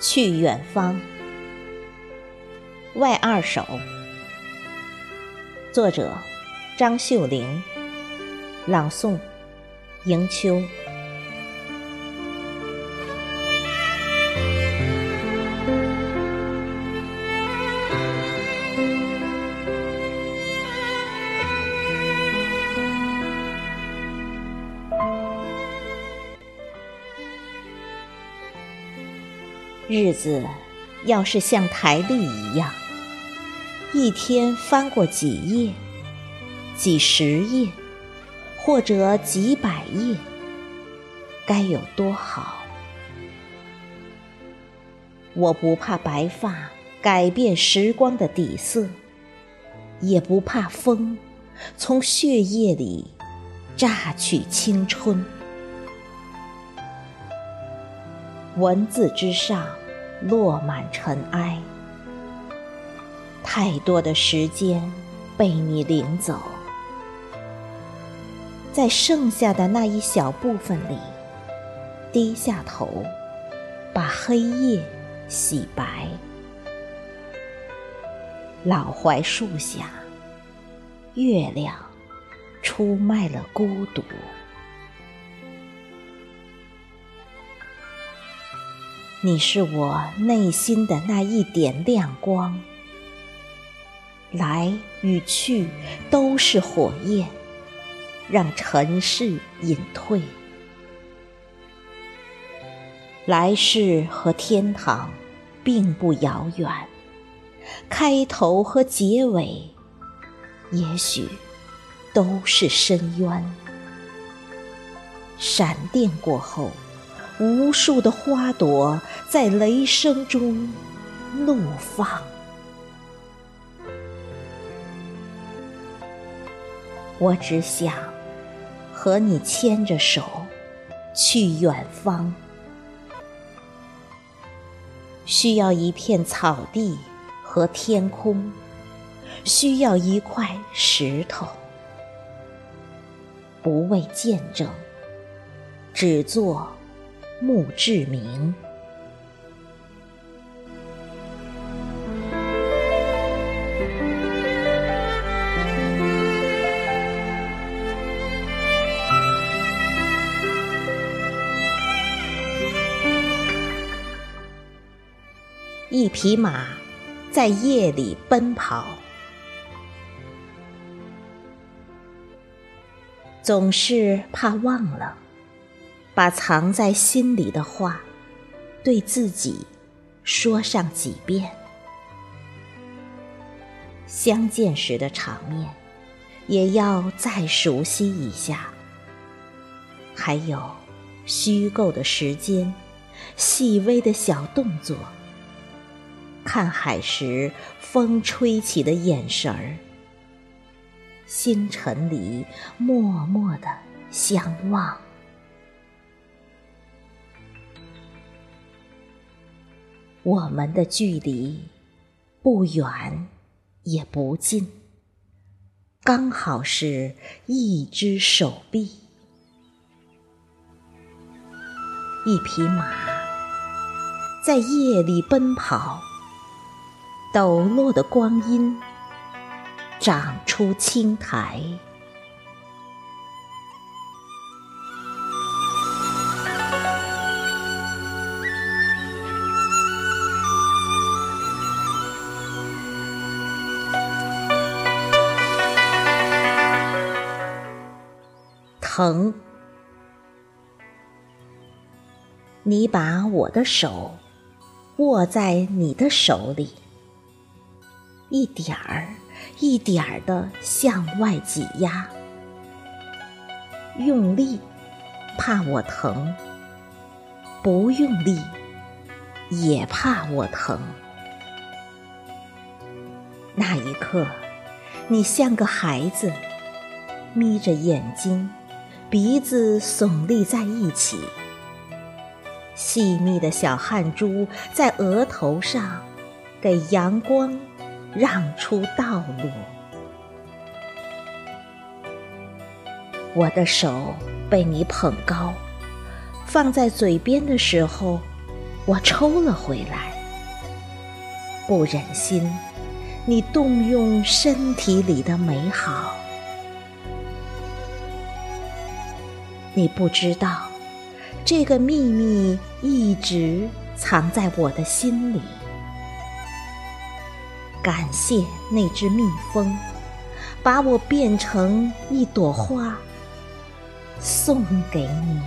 去远方，外二首，作者张秀玲，朗诵迎秋。日子要是像台历一样，一天翻过几页、几十页，或者几百页，该有多好！我不怕白发改变时光的底色，也不怕风从血液里榨取青春。文字之上落满尘埃，太多的时间被你领走，在剩下的那一小部分里，低下头，把黑夜洗白。老槐树下，月亮出卖了孤独。你是我内心的那一点亮光，来与去都是火焰，让尘世隐退。来世和天堂并不遥远，开头和结尾也许都是深渊。闪电过后。无数的花朵在雷声中怒放。我只想和你牵着手去远方，需要一片草地和天空，需要一块石头，不为见证，只做。墓志铭。一匹马在夜里奔跑，总是怕忘了。把藏在心里的话，对自己说上几遍。相见时的场面，也要再熟悉一下。还有虚构的时间，细微的小动作，看海时风吹起的眼神儿，星辰里默默的相望。我们的距离不远也不近，刚好是一只手臂。一匹马在夜里奔跑，抖落的光阴长出青苔。疼，你把我的手握在你的手里，一点儿一点儿的向外挤压，用力怕我疼，不用力也怕我疼。那一刻，你像个孩子，眯着眼睛。鼻子耸立在一起，细密的小汗珠在额头上给阳光让出道路。我的手被你捧高，放在嘴边的时候，我抽了回来，不忍心你动用身体里的美好。你不知道，这个秘密一直藏在我的心里。感谢那只蜜蜂，把我变成一朵花，送给你。